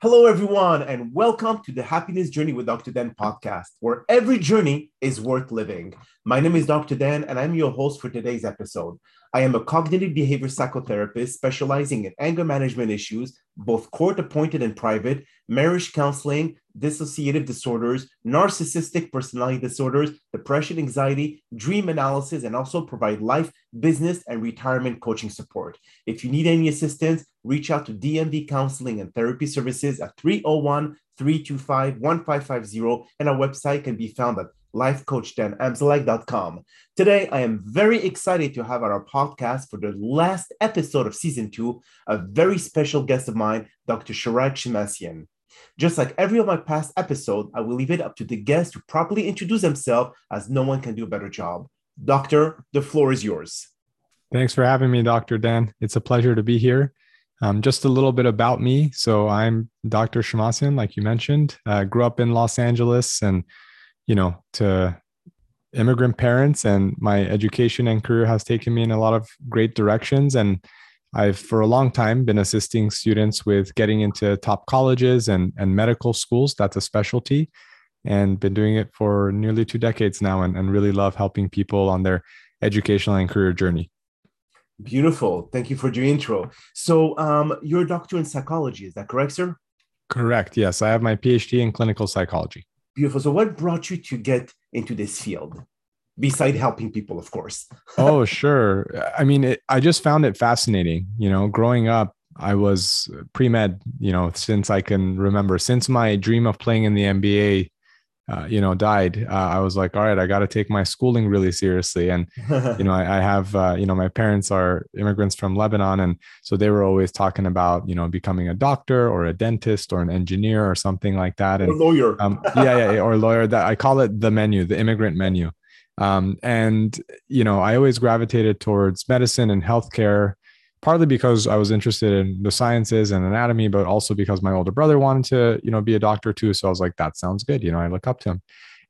Hello, everyone, and welcome to the Happiness Journey with Dr. Dan podcast, where every journey is worth living. My name is Dr. Dan, and I'm your host for today's episode. I am a cognitive behavior psychotherapist specializing in anger management issues, both court appointed and private, marriage counseling, dissociative disorders, narcissistic personality disorders, depression, anxiety, dream analysis, and also provide life, business, and retirement coaching support. If you need any assistance, reach out to DMV Counseling and Therapy Services at 301 325 1550, and our website can be found at lifecoachdanamzalek.com. Today, I am very excited to have on our podcast for the last episode of season two a very special guest of mine, Dr. Shirag Shemmassian. Just like every of my past episode, I will leave it up to the guest to properly introduce himself as no one can do a better job. Doctor, the floor is yours. Thanks for having me, Dr. Dan. It's a pleasure to be here. Um, just a little bit about me. So I'm Dr. Shemmassian, like you mentioned. Uh, grew up in Los Angeles and you know, to immigrant parents and my education and career has taken me in a lot of great directions and I've for a long time been assisting students with getting into top colleges and, and medical schools. That's a specialty and been doing it for nearly two decades now and, and really love helping people on their educational and career journey. Beautiful. Thank you for your intro. So um, you're a doctor in psychology, is that correct, sir? Correct. Yes. I have my PhD in clinical psychology. Beautiful. So, what brought you to get into this field? Beside helping people, of course. oh, sure. I mean, it, I just found it fascinating. You know, growing up, I was pre med, you know, since I can remember, since my dream of playing in the NBA uh, you know, died, uh, I was like, all right, I got to take my schooling really seriously. And, you know, I, I have, uh, you know, my parents are immigrants from Lebanon. And so they were always talking about, you know, becoming a doctor or a dentist or an engineer or something like that. And or lawyer. Um, yeah, yeah, or lawyer that I call it the menu, the immigrant menu. Um, and, you know, I always gravitated towards medicine and healthcare partly because I was interested in the sciences and anatomy, but also because my older brother wanted to, you know, be a doctor too. So I was like, that sounds good. You know, I look up to him.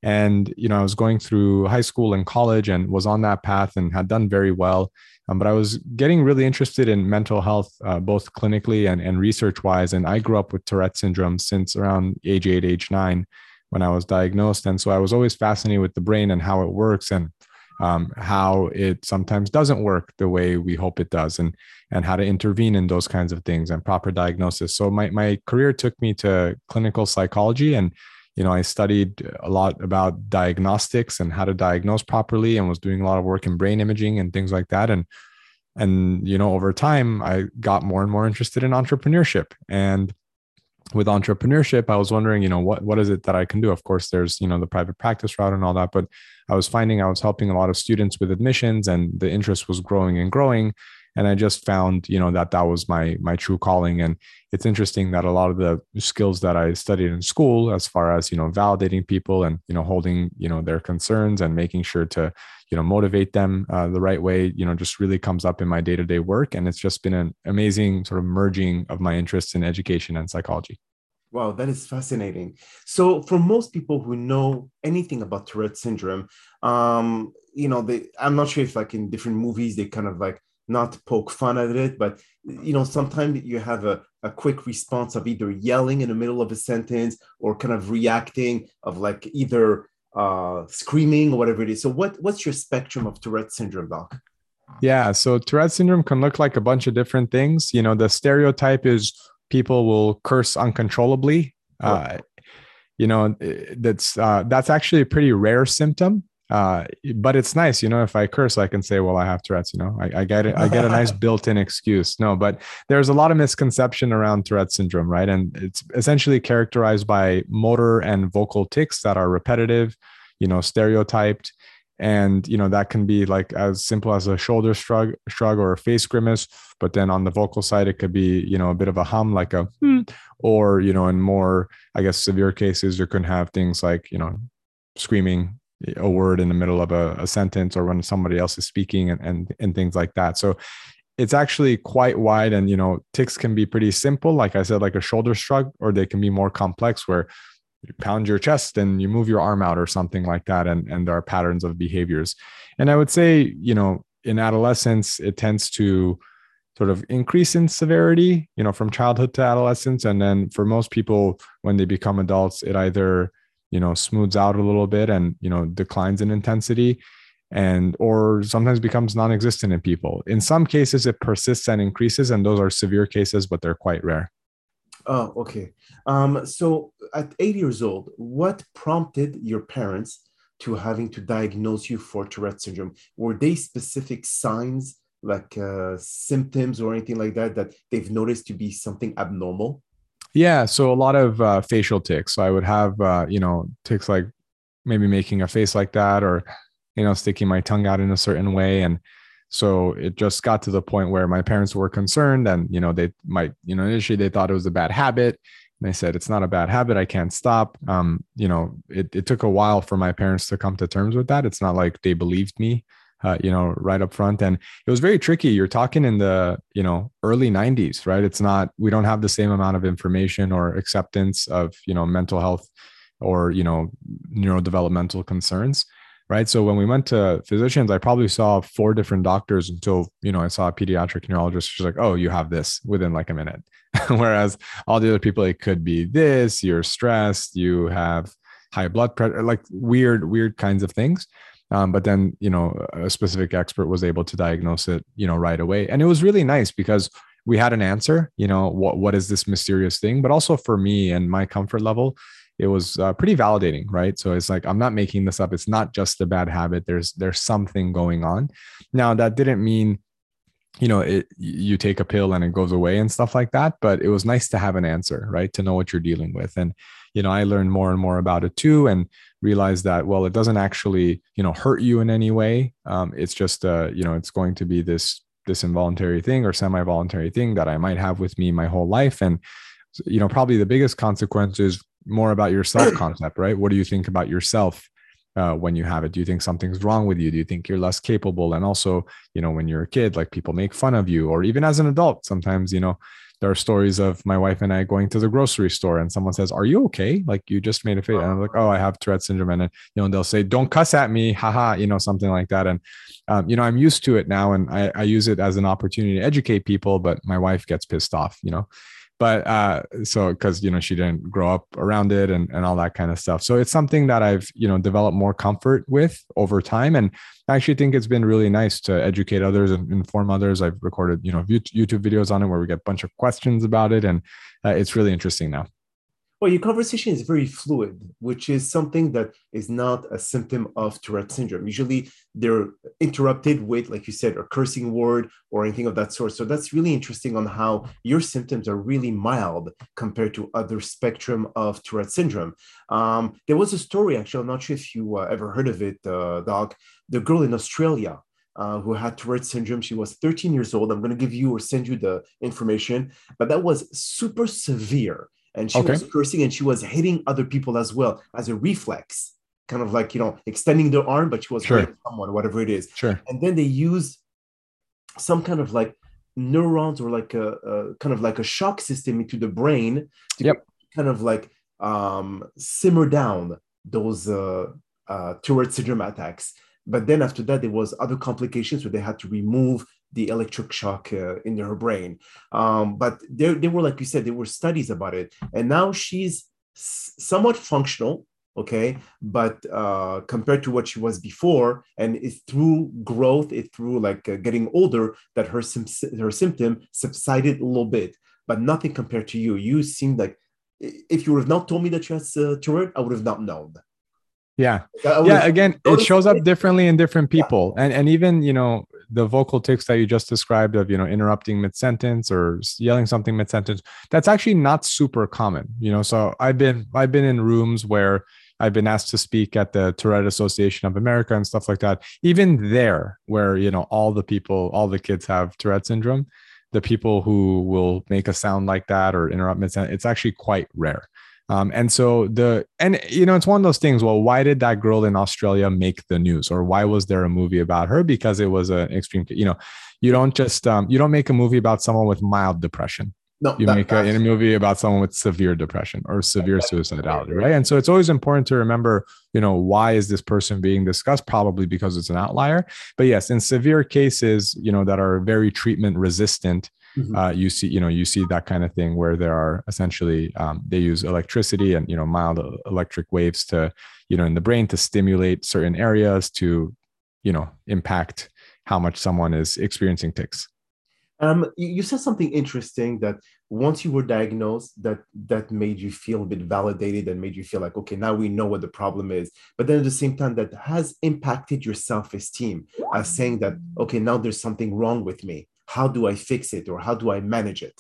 And, you know, I was going through high school and college and was on that path and had done very well. Um, but I was getting really interested in mental health, uh, both clinically and, and research wise. And I grew up with Tourette syndrome since around age eight, age nine when I was diagnosed. And so I was always fascinated with the brain and how it works and um, how it sometimes doesn't work the way we hope it does and and how to intervene in those kinds of things and proper diagnosis. So my, my career took me to clinical psychology and you know i studied a lot about diagnostics and how to diagnose properly and was doing a lot of work in brain imaging and things like that. And and you know over time i got more and more interested in entrepreneurship. And with entrepreneurship i was wondering you know what what is it that i can do? Of course there's you know the private practice route and all that but i was finding i was helping a lot of students with admissions and the interest was growing and growing and i just found you know that that was my my true calling. And it's interesting that a lot of the skills that i studied in school as far as you know validating people and you know holding you know their concerns and making sure to you know motivate them uh, the right way you know just really comes up in my day-to-day work. And it's just been an amazing sort of merging of my interests in education and psychology. Wow, that is fascinating. So, for most people who know anything about Tourette syndrome, um, you know, they I'm not sure if like in different movies they kind of like not poke fun at it, but you know, sometimes you have a, a quick response of either yelling in the middle of a sentence or kind of reacting of like either uh, screaming or whatever it is. So, what what's your spectrum of Tourette syndrome, doc? Yeah, so Tourette syndrome can look like a bunch of different things. You know, the stereotype is people will curse uncontrollably. Uh, you know, that's uh, that's actually a pretty rare symptom. Uh, but it's nice, you know, if I curse, I can say, well, I have Tourette's, you know, I, I get it. I get a nice built-in excuse. No, but there's a lot of misconception around Tourette syndrome, right? And it's essentially characterized by motor and vocal tics that are repetitive, you know, stereotyped. And, you know, that can be like as simple as a shoulder shrug, shrug or a face grimace. But then on the vocal side, it could be, you know, a bit of a hum, like a, hmm, or, you know, in more, I guess, severe cases, you can have things like, you know, screaming, a word in the middle of a, a sentence or when somebody else is speaking and, and and things like that. So it's actually quite wide and you know tics can be pretty simple. Like i said like a shoulder shrug or they can be more complex where you pound your chest and you move your arm out or something like that and and there are patterns of behaviors. And i would say you know in adolescence it tends to sort of increase in severity, you know, from childhood to adolescence. And then for most people, when they become adults, it either, you know, smooths out a little bit and, you know, declines in intensity and or sometimes becomes non-existent in people. In some cases, it persists and increases, and those are severe cases, but they're quite rare. Oh, okay. Um, so at eight years old, what prompted your parents to having to diagnose you for Tourette syndrome? Were they specific signs, like uh, symptoms or anything like that, that they've noticed to be something abnormal? Yeah, so a lot of uh, facial tics. So I would have, uh, you know, tics like maybe making a face like that, or you know, sticking my tongue out in a certain way, and so it just got to the point where my parents were concerned, and you know, they might, you know, initially they thought it was a bad habit, and they said it's not a bad habit. I can't stop. Um, you know it, it took a while for my parents to come to terms with that. It's not like they believed me uh, you know right up front. And it was very tricky. You're talking in the you know early 90s right? It's not we don't have the same amount of information or acceptance of you know mental health or you know neurodevelopmental concerns right? So when we went to physicians i probably saw four different doctors until you know i saw a pediatric neurologist. She's like oh you have this within like a minute. Whereas all the other people, it could be this, you're stressed, you have high blood pressure, like weird, weird kinds of things. Um, but then, you know, a specific expert was able to diagnose it, you know, right away. And it was really nice because we had an answer, you know, what, what is this mysterious thing? But also for me and my comfort level, it was uh, pretty validating, right? So it's like, I'm not making this up. It's not just a bad habit. There's, there's something going on. Now that didn't mean you know it you take a pill and it goes away and stuff like that but it was nice to have an answer right to know what you're dealing with and you know i learned more and more about it too and realized that well it doesn't actually you know hurt you in any way um, it's just uh you know it's going to be this this involuntary thing or semi-voluntary thing that i might have with me my whole life and you know probably the biggest consequence is more about your self concept right what do you think about yourself uh, when you have it? Do you think something's wrong with you? Do you think you're less capable? And also, you know, when you're a kid, like people make fun of you, or even as an adult, sometimes, you know, there are stories of my wife and I going to the grocery store and someone says, Are you okay? Like you just made a face. And I'm like, Oh, I have Tourette syndrome. And, you know, they'll say, Don't cuss at me. Haha, you know, something like that. And, um, you know, I'm used to it now and I, I use it as an opportunity to educate people, but my wife gets pissed off, you know but uh so because you know she didn't grow up around it and, and all that kind of stuff. So it's something that i've you know developed more comfort with over time and i actually think it's been really nice to educate others and inform others. I've recorded you know youtube videos on it where we get a bunch of questions about it and uh, it's really interesting now well, your conversation is very fluid, which is something that is not a symptom of Tourette syndrome. Usually they're interrupted with, like you said, a cursing word or anything of that sort. So that's really interesting on how your symptoms are really mild compared to other spectrum of Tourette syndrome. Um, there was a story, actually, I'm not sure if you uh, ever heard of it, uh, Doc. The girl in Australia uh, who had Tourette syndrome. She was 13 years old. I'm going to give you or send you the information, but that was super severe and she okay. was cursing and she was hitting other people as well as a reflex kind of like you know extending their arm but she was sure. hitting someone whatever it is sure and then they use some kind of like neurons or like a, a kind of like a shock system into the brain to yep. kind of like um, simmer down those uh, uh, Tourette syndrome attacks. But then after that, there was other complications where they had to remove the electric shock uh, in her brain. Um, but there, there were, like you said, there were studies about it. And now she's somewhat functional, okay? But uh, compared to what she was before, and it's through growth, it through like uh, getting older that her, her symptom subsided a little bit, but nothing compared to you. You seem like, if you would have not told me that you had uh, Tourette, I would have not known. Yeah. Yeah. Again, it shows up differently in different people. Yeah. And and even, you know, the vocal tics that you just described of, you know, interrupting mid sentence or yelling something mid sentence, that's actually not super common. You know, so I've been I've been in rooms where I've been asked to speak at the Tourette Association of America and stuff like that. Even there, where you know all the people, all the kids have Tourette syndrome, the people who will make a sound like that or interrupt mid sentence, it's actually quite rare. Um, and so the and you know it's one of those things. Well, why did that girl in Australia make the news, or why was there a movie about her? Because it was an extreme. You know, you don't just um, you don't make a movie about someone with mild depression, No, you that, make a, a movie about someone with severe depression or severe suicidality, right? And so it's always important to remember, you know, why is this person being discussed? Probably because it's an outlier. But yes, in severe cases, you know, that are very treatment resistant, mm-hmm. uh, you see, you know, you see that kind of thing where there are essentially um, they use electricity and you know mild electric waves to, you know, in the brain to stimulate certain areas to, you know, impact how much someone is experiencing tics. Um, you, said something interesting that once you were diagnosed, that that made you feel a bit validated and made you feel like, okay, now we know what the problem is. But then at the same time, that has impacted your self-esteem as saying that, okay, now there's something wrong with me. How do I fix it or how do I manage it?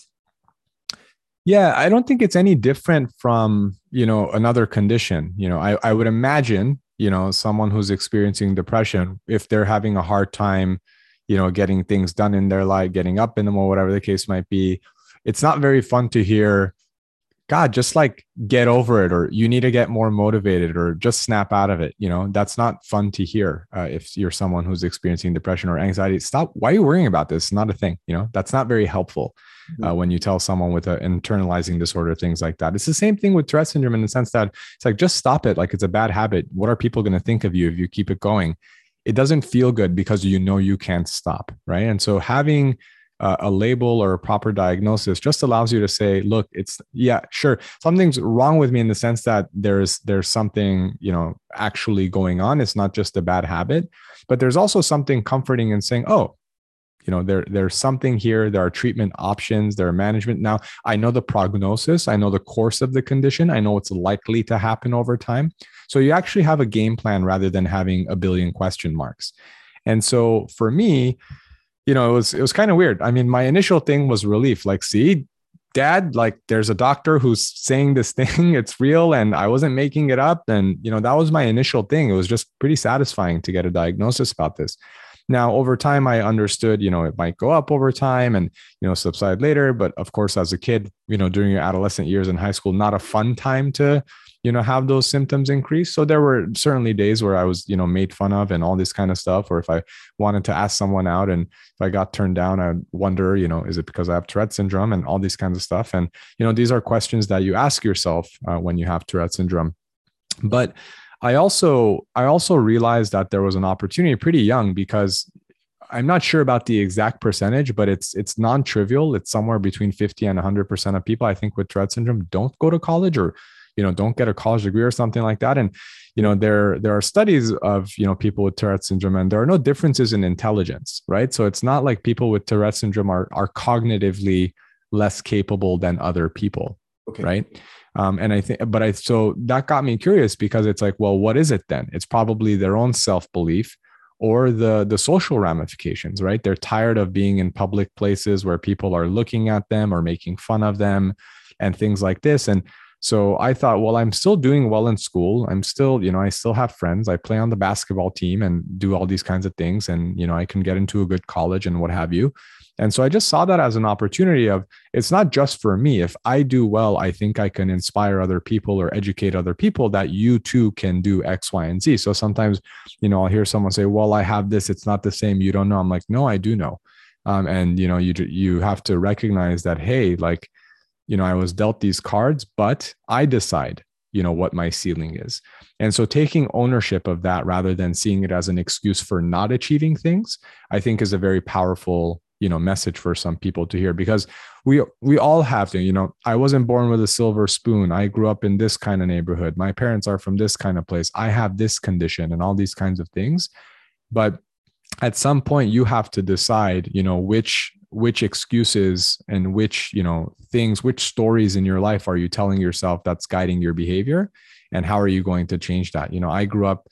Yeah, I don't think it's any different from, you know, another condition. You know, I, I would imagine, you know, someone who's experiencing depression, if they're having a hard time you know, getting things done in their life, getting up in them, or whatever the case might be. It's not very fun to hear, God, just like get over it, or you need to get more motivated, or just snap out of it. You know, that's not fun to hear uh, if you're someone who's experiencing depression or anxiety. Stop. Why are you worrying about this? It's not a thing. You know, that's not very helpful. Uh, mm-hmm. when you tell someone with an internalizing disorder, things like that. It's the same thing with Tourette syndrome in the sense that it's like, just stop it. Like it's a bad habit. What are people going to think of you if you keep it going? it doesn't feel good because you know you can't stop, right? And so having Uh, a label or a proper diagnosis just allows you to say look it's yeah sure something's wrong with me in the sense that there's there's something you know actually going on. It's not just a bad habit. But there's also something comforting in saying oh you know there there's something here. There are treatment options. There are management. Now i know the prognosis. I know the course of the condition. I know what's likely to happen over time. So you actually have a game plan rather than having a billion question marks. And so for me you know it was it was kind of weird. I mean my initial thing was relief like see dad like there's a doctor who's saying this thing it's real and i wasn't making it up and you know that was my initial thing. It was just pretty satisfying to get a diagnosis about this now, over time, I understood, you know, it might go up over time and, you know, subside later. But of course, as a kid, you know, during your adolescent years in high school, not a fun time to, you know, have those symptoms increase. So there were certainly days where I was, you know, made fun of and all this kind of stuff. Or if I wanted to ask someone out and if I got turned down, I'd wonder, you know, is it because I have Tourette syndrome and all these kinds of stuff? And, you know, these are questions that you ask yourself uh, when you have Tourette syndrome. But I also I also realized that there was an opportunity pretty young because I'm not sure about the exact percentage, but it's it's non-trivial. It's somewhere between 50 and 100% of people I think with Tourette syndrome don't go to college or you know don't get a college degree or something like that and you know there there are studies of you know people with Tourette syndrome and there are no differences in intelligence, right? So it's not like people with Tourette syndrome are are cognitively less capable than other people, okay. right? Um, and I think, but I, so that got me curious because it's like, well, what is it then? It's probably their own self belief or the the social ramifications right? They're tired of being in public places where people are looking at them or making fun of them and things like this. And so i thought well i'm still doing well in school. I'm still you know i still have friends. I play on the basketball team and do all these kinds of things and you know i can get into a good college and what have you and so I just saw that as an opportunity of it's not just for me. If I do well, I think I can inspire other people or educate other people that you too can do X, Y, and Z. So sometimes, you know, I'll hear someone say, "Well, I have this. It's not the same. You don't know." I'm like, "No, I do know." Um, and you know, you you have to recognize that. Hey, like, you know, I was dealt these cards, but I decide you know what my ceiling is and so taking ownership of that rather than seeing it as an excuse for not achieving things i think is a very powerful you know message for some people to hear because we we all have to you know i wasn't born with a silver spoon. I grew up in this kind of neighborhood. My parents are from this kind of place. I have this condition and all these kinds of things. But at some point you have to decide you know which which excuses and which you know things which stories in your life are you telling yourself that's guiding your behavior? And how are you going to change that? You know i grew up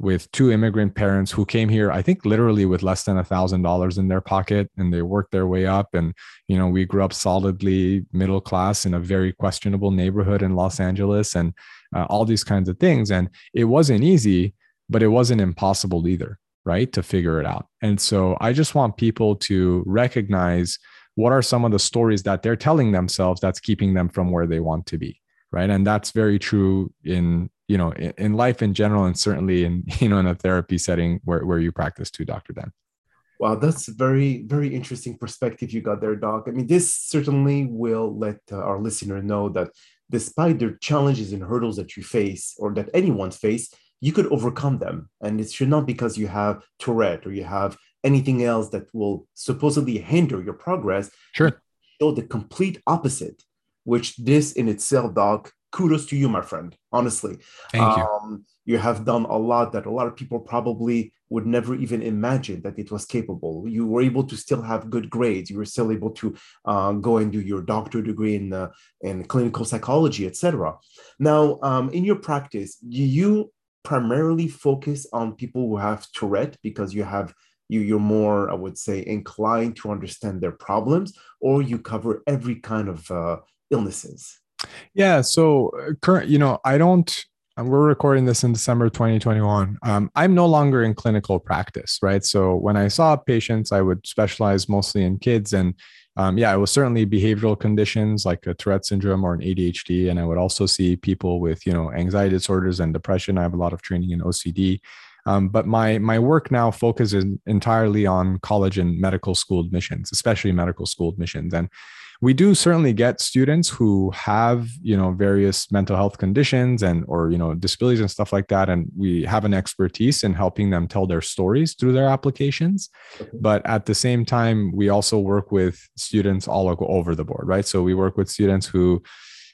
with two immigrant parents who came here i think literally with less than a thousand dollars in their pocket and they worked their way up. And you know we grew up solidly middle class in a very questionable neighborhood in los angeles and uh, all these kinds of things. And it wasn't easy but it wasn't impossible either right to figure it out. And so i just want people to recognize what are some of the stories that they're telling themselves that's keeping them from where they want to be right? And that's very true in you know in, in, life in general and certainly in you know in a therapy setting where, where you practice too dr dan Wow, that's very, very interesting perspective you got there, Doc. I mean, this certainly will let uh, our listener know that despite the challenges and hurdles that you face or that anyone face, you could overcome them. And it should not because you have Tourette or you have anything else that will supposedly hinder your progress. Sure. Show the complete opposite, which this in itself, Doc, kudos to you, my friend. Honestly, thank you. Um, you have done a lot that a lot of people probably would never even imagine that it was capable. You were able to still have good grades. You were still able to uh, go and do your doctorate degree in uh, in clinical psychology, etc. Now, um, in your practice, do you primarily focus on people who have Tourette because you have you you're more, I would say, inclined to understand their problems, or you cover every kind of uh, illnesses? Yeah. So uh, current, you know, I don't. We're recording this in December 2021. Um, I'm no longer in clinical practice, right? So when I saw patients, I would specialize mostly in kids, and um, yeah, it was certainly behavioral conditions like a Tourette syndrome or an ADHD, and I would also see people with you know anxiety disorders and depression. I have a lot of training in OCD. Um, but my my work now focuses entirely on college and medical school admissions, especially medical school admissions. And we do certainly get students who have you know various mental health conditions and or you know disabilities and stuff like that. And we have an expertise in helping them tell their stories through their applications. But at the same time we also work with students all over the board right? So we work with students who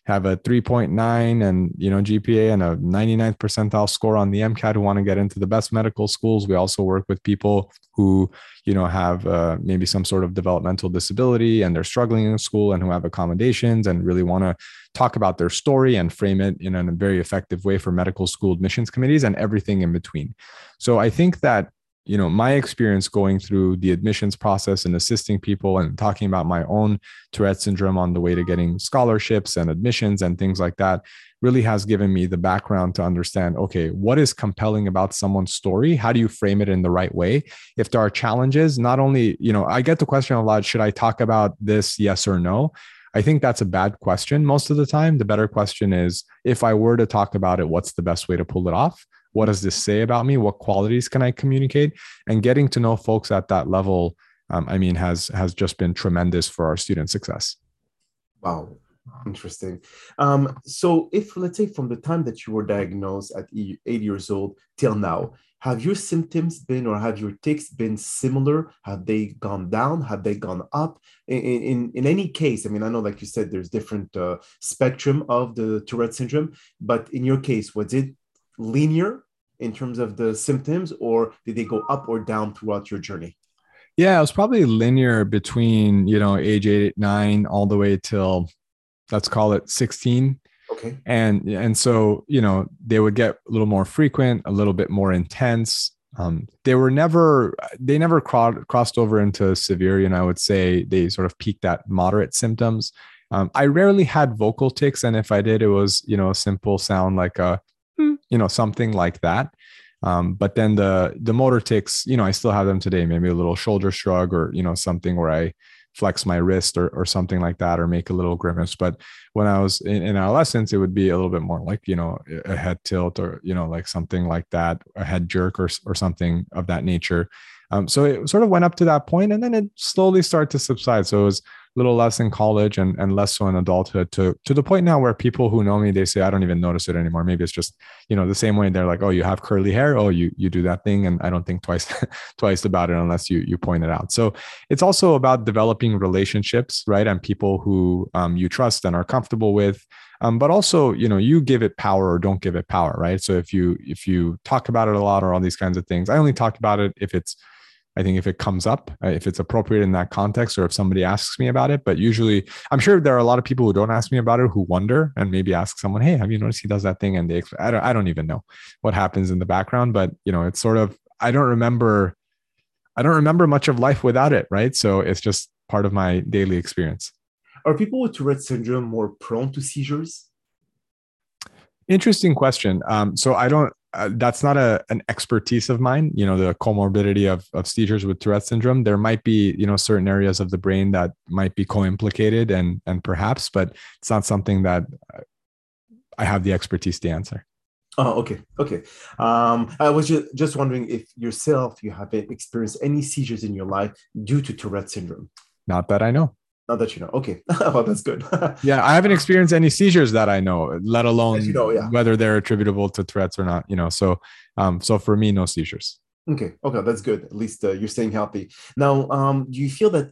have a 3.9 and you know GPA and a 99th percentile score on the MCAT who want to get into the best medical schools. We also work with people who you know have uh, maybe some sort of developmental disability and they're struggling in school and who have accommodations and really want to talk about their story and frame it in a very effective way for medical school admissions committees and everything in between. So I think that you know my experience going through the admissions process and assisting people and talking about my own tourette syndrome on the way to getting scholarships and admissions and things like that really has given me the background to understand okay what is compelling about someone's story? How do you frame it in the right way? If there are challenges not only you know i get the question a lot should i talk about this yes or no I think that's a bad question most of the time. The better question is if I were to talk about it, what's the best way to pull it off? what does this say about me? What qualities can i communicate? And getting to know folks at that level um, i mean has has just been tremendous for our student success. Wow. Interesting. Um, so if let's say from the time that you were diagnosed at eight years old till now have your symptoms been or have your tics been similar have they gone down have they gone up in in, in any case i mean i know like you said there's different uh, spectrum of the tourette syndrome but in your case was it linear in terms of the symptoms, or did they go up or down throughout your journey? Yeah, it was probably linear between you know age eight, nine, all the way till let's call it sixteen. Okay. And and so you know they would get a little more frequent, a little bit more intense. Um, they were never they never cro- crossed over into severe. You know, I would say they sort of peaked at moderate symptoms. Um, I rarely had vocal tics, and if I did, it was you know a simple sound like a Hmm. you know, something like that. Um, but then the the motor tics, you know, I still have them today. Maybe a little shoulder shrug or you know something where I flex my wrist or or something like that, or make a little grimace. But when I was in, in adolescence, it would be a little bit more like you know a head tilt or you know like something like that, a head jerk or or something of that nature. Um, so it sort of went up to that point, and then it slowly started to subside. So it was little less in college and, and less so in adulthood to to the point now where people who know me they say I don't even notice it anymore. Maybe it's just you know the same way they're like oh you have curly hair oh you you do that thing and I don't think twice twice about it unless you you point it out. So it's also about developing relationships right and people who um, you trust and are comfortable with. Um, but also you know you give it power or don't give it power right so if you if you talk about it a lot or all these kinds of things i only talk about it if it's I think if it comes up, uh, if it's appropriate in that context, or if somebody asks me about it. But usually, I'm sure there are a lot of people who don't ask me about it who wonder and maybe ask someone, "Hey, have you noticed he does that thing?" And they, I don't, I don't even know what happens in the background. But you know, it's sort of, I don't remember, I don't remember much of life without it, right? So it's just part of my daily experience. Are people with Tourette syndrome more prone to seizures? Interesting question. Um, so I don't uh, that's not a an expertise of mine. You know, the comorbidity of of seizures with Tourette syndrome. There might be you know certain areas of the brain that might be co-implicated, and and perhaps, but it's not something that uh, I have the expertise to answer. Oh, okay, okay. Um, I was just, just wondering if yourself you have experienced any seizures in your life due to Tourette syndrome. Not that I know. Not that you know. Okay, well that's good. yeah, I haven't experienced any seizures that I know, let alone you know, yeah. whether they're attributable to Tourette's or not. You know, so um, so for me, no seizures. Okay, okay, that's good. At least uh, you're staying healthy. Now, um, do you feel that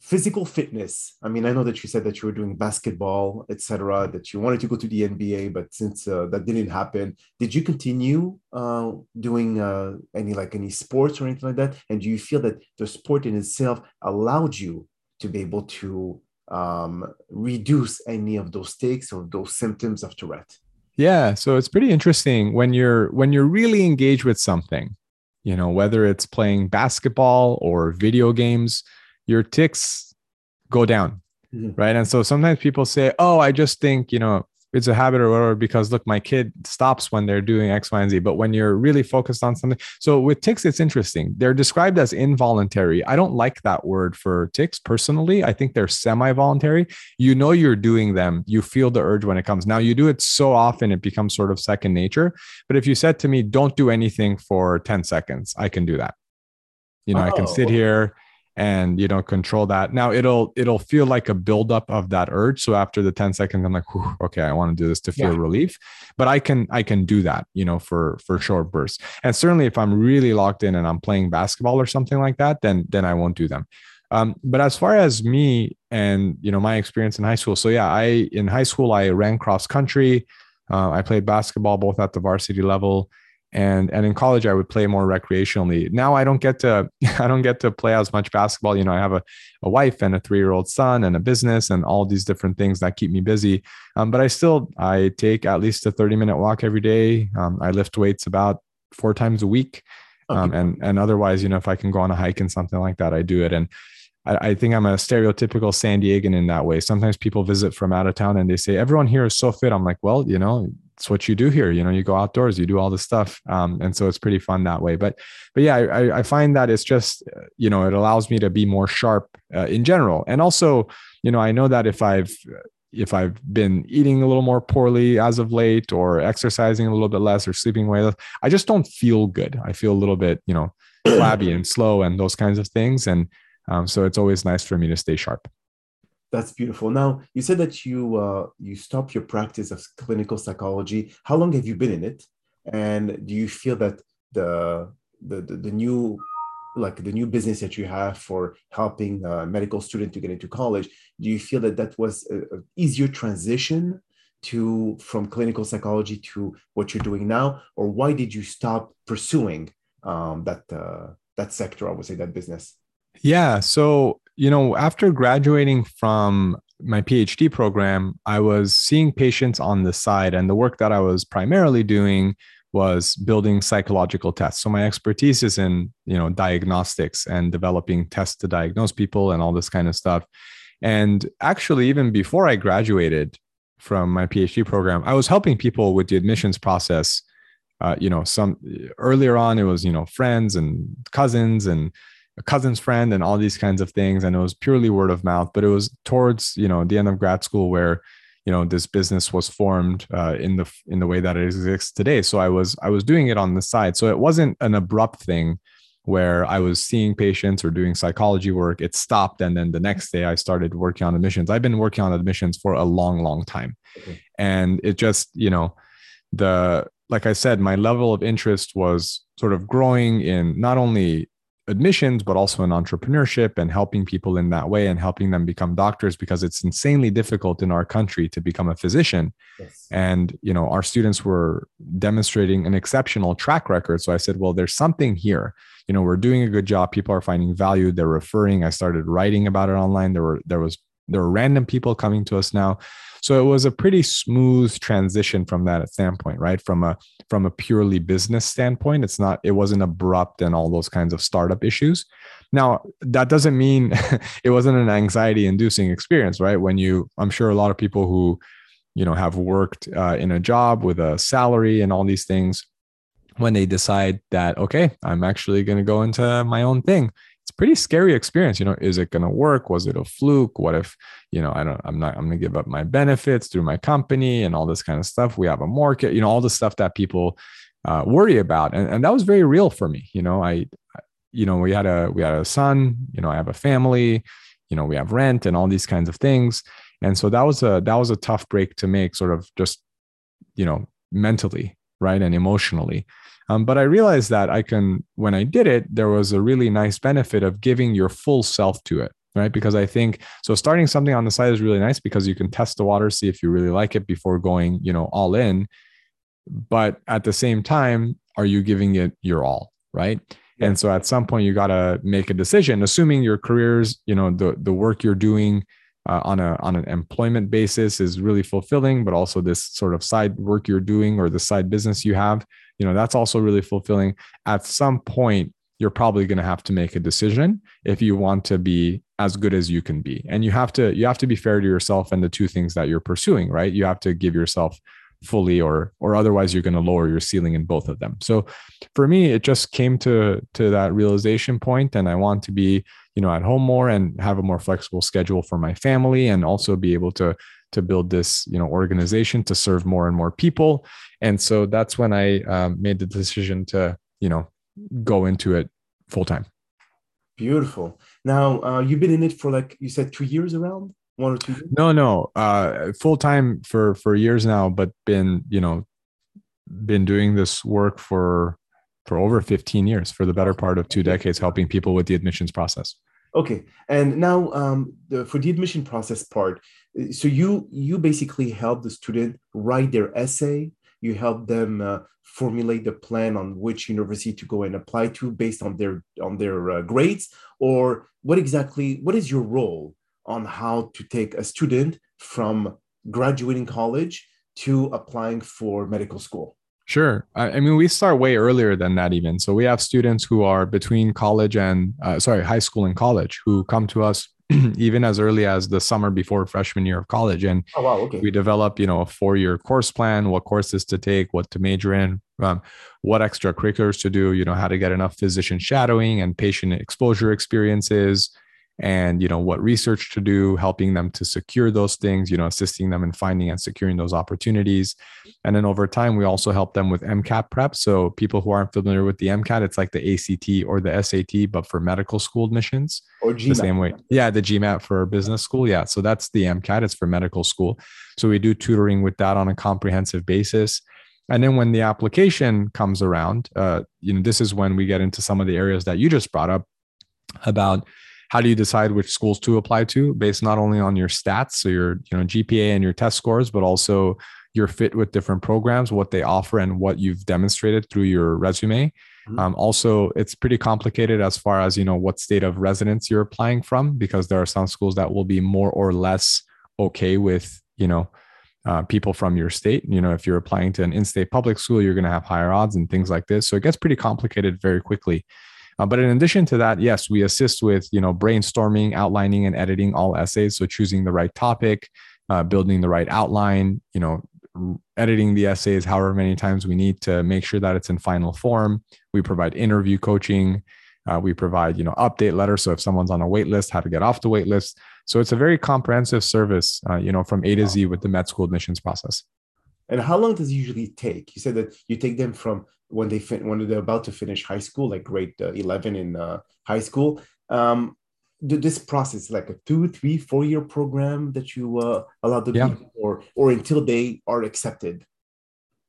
physical fitness i mean i know that you said that you were doing basketball etc that you wanted to go to the nba but since uh, that didn't happen did you continue uh, doing uh, any like any sports or anything like that and do you feel that the sport in itself allowed you to be able to um, reduce any of those takes or those symptoms of tourette yeah so it's pretty interesting when you're when you're really engaged with something you know whether it's playing basketball or video games your tics go down. Mm-hmm. Right. And so sometimes people say, Oh, I just think, you know, it's a habit or whatever because look my kid stops when they're doing x y and z. But when you're really focused on something so with tics it's interesting. They're described as involuntary. I don't like that word for tics personally. I think they're semi-voluntary. You know you're doing them. You feel the urge when it comes. Now you do it so often it becomes sort of second nature. But if you said to me don't do anything for 10 seconds i can do that. You know oh. i can oh, sit oh. here and you know control that. Now it'll it'll feel like a buildup of that urge. So after the 10 seconds i'm like okay i want to do this to feel yeah. relief. But i can i can do that you know for for short bursts. And certainly if i'm really locked in and i'm playing basketball or something like that then then i won't do them. Um, but as far as me and you know my experience in high school so yeah i in high school i ran cross country. Uh, i played basketball both at the varsity level and and in college i would play more recreationally. Now i don't get to i don't get to play as much basketball. You know i have a, a wife and a three-year-old son and a business and all these different things that keep me busy. Um, but i still i take at least a 30 minute walk every day. Um, i lift weights about four times a week. Um, and and otherwise you know if i can go on a hike and something like that i do it. And I, I think I'm a stereotypical San Diegan in that way. Sometimes people visit from out of town and they say, everyone here is so fit. I'm like, well, you know, it's what you do here. You know, you go outdoors, you do all this stuff, um, and so it's pretty fun that way. But, but yeah, I, I find that it's just, you know, it allows me to be more sharp uh, in general, and also, you know, I know that if I've if I've been eating a little more poorly as of late, or exercising a little bit less, or sleeping way less, I just don't feel good. I feel a little bit, you know, flabby and slow, and those kinds of things, and um, so it's always nice for me to stay sharp. That's beautiful. Now you said that you uh, you stopped your practice of clinical psychology. How long have you been in it? And do you feel that the the the, the new like the new business that you have for helping a medical student to get into college do you feel that that was an easier transition to from clinical psychology to what you're doing now or why did you stop pursuing um, that uh, that sector i would say that business yeah so you know, after graduating from my PhD program, I was seeing patients on the side, and the work that I was primarily doing was building psychological tests. So my expertise is in, you know, diagnostics and developing tests to diagnose people and all this kind of stuff. And actually, even before I graduated from my PhD program, I was helping people with the admissions process. Uh, you know, some earlier on, it was you know friends and cousins and a cousin's friend and all these kinds of things and it was purely word of mouth but it was towards you know the end of grad school where you know this business was formed uh, in the in the way that it exists today. So i was i was doing it on the side. So it wasn't an abrupt thing where i was seeing patients or doing psychology work. It stopped and then the next day i started working on admissions. I've been working on admissions for a long long time. Okay. and it just you know the like i said my level of interest was sort of growing in not only admissions, but also in entrepreneurship and helping people in that way and helping them become doctors because it's insanely difficult in our country to become a physician. Yes. And, you know, our students were demonstrating an exceptional track record. So I said, well, there's something here. You know, we're doing a good job. People are finding value. They're referring. I started writing about it online. There were, there was, there were random people coming to us now. So it was a pretty smooth transition from that standpoint, right? From a from a purely business standpoint, it's not it wasn't abrupt and all those kinds of startup issues. Now, that doesn't mean it wasn't an anxiety inducing experience, right? When you I'm sure a lot of people who you know have worked uh, in a job with a salary and all these things when they decide that okay i'm actually going to go into my own thing pretty scary experience. You know, is it going to work? Was it a fluke? What if, you know, I don't, I'm not, I'm going to give up my benefits through my company and all this kind of stuff. We have a market, you know, all the stuff that people uh, worry about. And, and that was very real for me. You know, I, you know, we had a, we had a son, you know, I have a family, you know, we have rent and all these kinds of things. And so that was a, that was a tough break to make sort of just, you know, mentally, right. And emotionally. Um, but I realized that I can, when I did it, there was a really nice benefit of giving your full self to it, right? Because I think so starting something on the side is really nice because you can test the water, see if you really like it before going, you know, all in. But at the same time, are you giving it your all, right? And so at some point you got to make a decision, assuming your careers, you know, the the work you're doing uh, on a on an employment basis is really fulfilling, but also this sort of side work you're doing or the side business you have you know that's also really fulfilling. At some point you're probably going to have to make a decision if you want to be as good as you can be. And you have to you have to be fair to yourself and the two things that you're pursuing right? You have to give yourself fully or or otherwise you're going to lower your ceiling in both of them. So for me it just came to to that realization point and i want to be you know at home more and have a more flexible schedule for my family and also be able to to build this you know organization to serve more and more people. And so that's when i um, made the decision to you know go into it full time beautiful. Now uh, you've been in it for like you said two years around? One or two years? no no. Uh, full time for for years now but been you know been doing this work for for over 15 years for the better part of two decades helping people with the admissions process okay and now um, the, for the admission process part so you you basically help the student write their essay. You help them uh, formulate the plan on which university to go and apply to based on their on their uh, grades? Or what exactly what is your role on how to take a student from graduating college to applying for medical school Sure. I, mean, we start way earlier than that, even. So we have students who are between college and, uh, sorry, high school and college who come to us even as early as the summer before freshman year of college. And oh, wow, okay. we develop, you know, a four-year course plan, what courses to take, what to major in, um, what extracurriculars to do, you know, how to get enough physician shadowing and patient exposure experiences, and you know what research to do helping them to secure those things you know assisting them in finding and securing those opportunities. And then over time we also help them with mcat prep. So people who aren't familiar with the mcat it's like the act or the sat but for medical school admissions. Or GMAT. the same way. Yeah the gmat for business school. Yeah so that's the mcat it's for medical school. So we do tutoring with that on a comprehensive basis. And then when the application comes around uh, you know this is when we get into some of the areas that you just brought up about how do you decide which schools to apply to based not only on your stats so your you know gpa and your test scores but also your fit with different programs what they offer and what you've demonstrated through your resume mm-hmm. um, also it's pretty complicated as far as you know what state of residence you're applying from because there are some schools that will be more or less okay with you know uh, people from your state. You know, if you're applying to an in-state public school, you're going to have higher odds and things like this. So it gets pretty complicated very quickly. Uh, but in addition to that, yes, we assist with you know brainstorming, outlining, and editing all essays. So choosing the right topic, uh, building the right outline, you know, editing the essays however many times we need to make sure that it's in final form. We provide interview coaching. Uh, we provide you know update letters. So if someone's on a wait list, how to get off the wait list. So it's a very comprehensive service, uh, you know, from A to Z with the med school admissions process. And how long does it usually take? You said that you take them from when they fin- when they're about to finish high school, like grade uh, eleven in uh, high school. Um, this process like a two, three, four year program that you uh, allow them yeah. or or until they are accepted.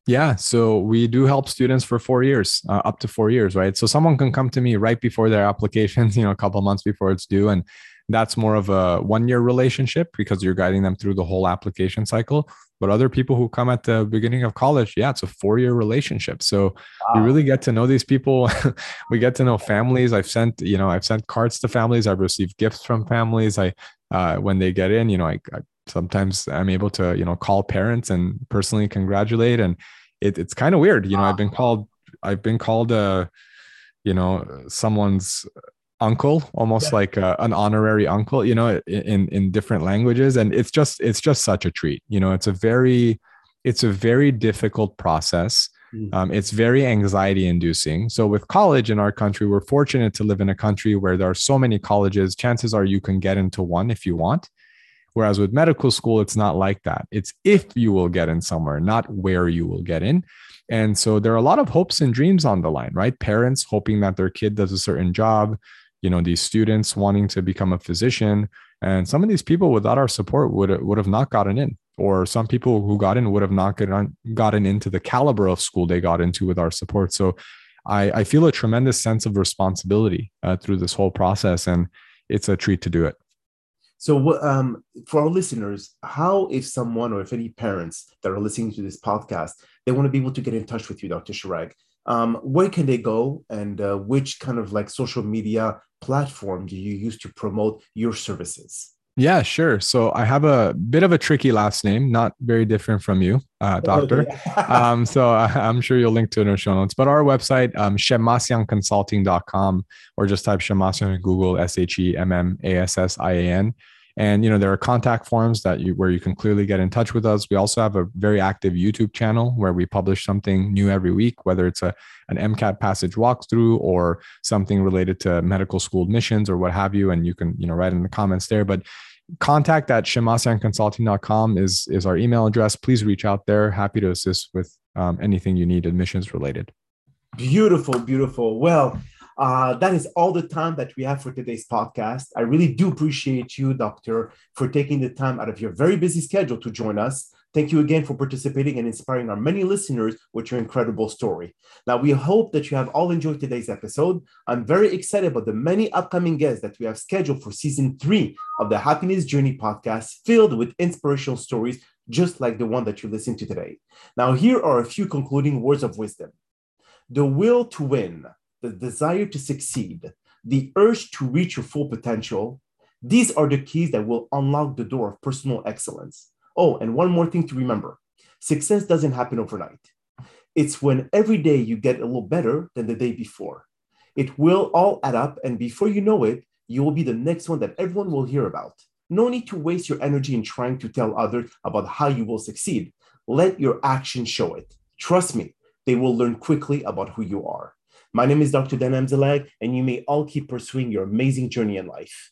Yeah, so we do help students for four years, uh, up to four years, right? So someone can come to me right before their applications, you know, a couple months before it's due, and that's more of a one year relationship because you're guiding them through the whole application cycle. But other people who come at the beginning of college, yeah, it's a four year relationship. So wow. we really get to know these people. we get to know families. I've sent, you know, I've sent cards to families. I've received gifts from families. I, uh, when they get in, you know, I, I sometimes I'm able to, you know, call parents and personally congratulate. And it, it's kind of weird. You know, wow. I've been called, I've been called, uh, you know, someone's uncle almost yeah. like a, an honorary uncle you know in in different languages and it's just it's just such a treat you know it's a very it's a very difficult process Mm. Um, it's very anxiety inducing. So, with college in our country, we're fortunate to live in a country where there are so many colleges. Chances are you can get into one if you want. Whereas with medical school, it's not like that. It's if you will get in somewhere, not where you will get in. And so there are a lot of hopes and dreams on the line, right? Parents hoping that their kid does a certain job, you know, these students wanting to become a physician. And some of these people without our support would, would have not gotten in or some people who got in would have not gotten, gotten into the caliber of school they got into with our support. So I, I feel a tremendous sense of responsibility uh, through this whole process, and it's a treat to do it. So, um, for our listeners, how if someone or if any parents that are listening to this podcast, they want to be able to get in touch with you, Dr. Shirag, um, where can they go, and uh, which kind of like social media platform do you use to promote your services? Yeah, sure. So I have a bit of a tricky last name, not very different from you, uh, doctor. um, so I, am sure you'll link to it in the show notes. But our website, um, shemmassianconsulting.com, or just type Shemmassian in Google, S And you know there are contact forms that you where you can clearly get in touch with us. We also have a very active YouTube channel where we publish something new every week, whether it's a an MCAT passage walkthrough or something related to medical school admissions or what have you. And you can you know write in the comments there. But contact at shemmassianconsulting.com is is our email address. Please reach out there. Happy to assist with um, anything you need admissions related. Beautiful, beautiful. Well, uh, that is all the time that we have for today's podcast. I really do appreciate you, Doctor, for taking the time out of your very busy schedule to join us. Thank you again for participating and inspiring our many listeners with your incredible story. Now, we hope that you have all enjoyed today's episode. I'm very excited about the many upcoming guests that we have scheduled for season three of the Happiness Journey podcast, filled with inspirational stories just like the one that you listened to today. Now, here are a few concluding words of wisdom the will to win the desire to succeed, the urge to reach your full potential, these are the keys that will unlock the door of personal excellence. Oh, and one more thing to remember success doesn't happen overnight. It's when every day you get a little better than the day before. It will all add up, and before you know it, you will be the next one that everyone will hear about. No need to waste your energy in trying to tell others about how you will succeed. Let your actions show it. Trust me, they will learn quickly about who you are. My name is Dr. Dan Amzalag, and you may all keep pursuing your amazing journey in life.